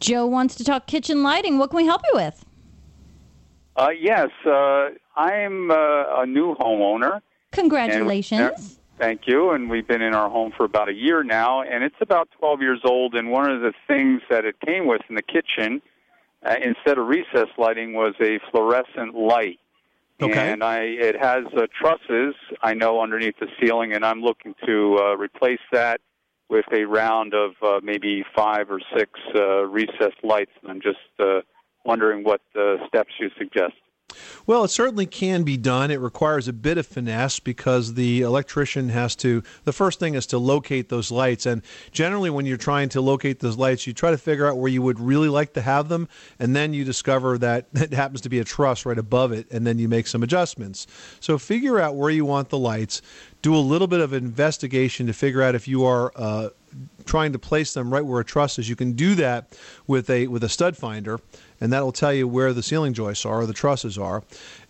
Joe wants to talk kitchen lighting. What can we help you with? Uh, yes, uh, I'm uh, a new homeowner. Congratulations. And, thank you. And we've been in our home for about a year now, and it's about 12 years old. And one of the things that it came with in the kitchen, uh, instead of recessed lighting, was a fluorescent light. Okay. And I, it has uh, trusses, I know, underneath the ceiling, and I'm looking to uh, replace that with a round of uh, maybe five or six uh, recessed lights. And I'm just uh, wondering what uh, steps you suggest. Well, it certainly can be done. It requires a bit of finesse because the electrician has to. The first thing is to locate those lights. And generally, when you're trying to locate those lights, you try to figure out where you would really like to have them. And then you discover that it happens to be a truss right above it. And then you make some adjustments. So figure out where you want the lights. Do a little bit of investigation to figure out if you are. Uh, trying to place them right where a truss is you can do that with a with a stud finder and that will tell you where the ceiling joists are or the trusses are.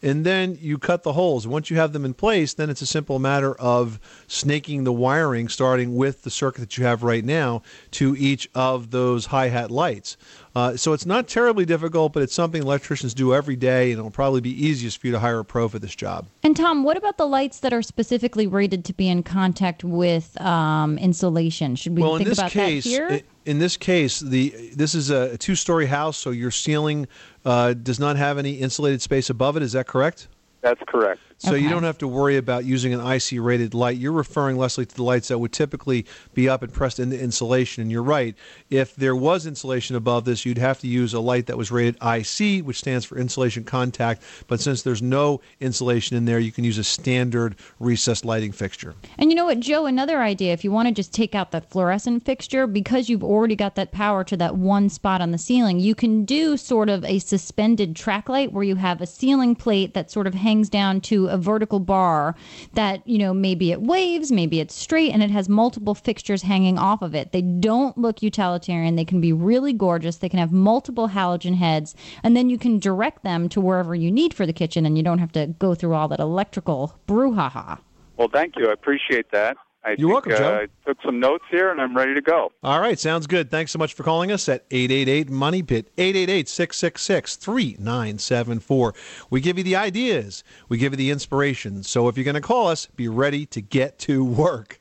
And then you cut the holes. Once you have them in place, then it's a simple matter of snaking the wiring, starting with the circuit that you have right now, to each of those hi hat lights. Uh, so it's not terribly difficult, but it's something electricians do every day, and it'll probably be easiest for you to hire a pro for this job. And Tom, what about the lights that are specifically rated to be in contact with um, insulation? Should we well, think in this about case, that here? in this case, the this is a two-story house, so your ceiling uh, does not have any insulated space above it. Is that correct? That's correct. So Okay. you don't have to worry about using an IC rated light. You're referring, Leslie, to the lights that would typically be up and pressed into insulation. And you're right. If there was insulation above this, you'd have to use a light that was rated IC, which stands for insulation contact. But since there's no insulation in there, you can use a standard recessed lighting fixture. And you know what, Joe? Another idea: if you want to just take out that fluorescent fixture, because you've already got that power to that one spot on the ceiling, you can do sort of a suspended track light where you have a ceiling plate that sort of hangs down to a vertical bar that you know maybe it waves, maybe it's straight, and it has multiple fixtures hanging off of it. They don't look utilitarian. They can be really gorgeous. They can have multiple halogen heads, and then you can direct them to wherever you need for the kitchen, and you don't have to go through all that electrical brouhaha. Well, thank you. I appreciate that. I You're think, welcome, uh, Joe. I took some notes here, and I'm ready to go. All right, sounds good. Thanks so much for calling us at 888 Money Pit, 888 666 3974. We give you the ideas, we give you the inspiration. So if you're going to call us, be ready to get to work.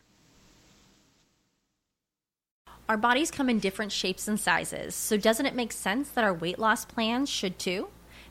Our bodies come in different shapes and sizes, so doesn't it make sense that our weight loss plans should too?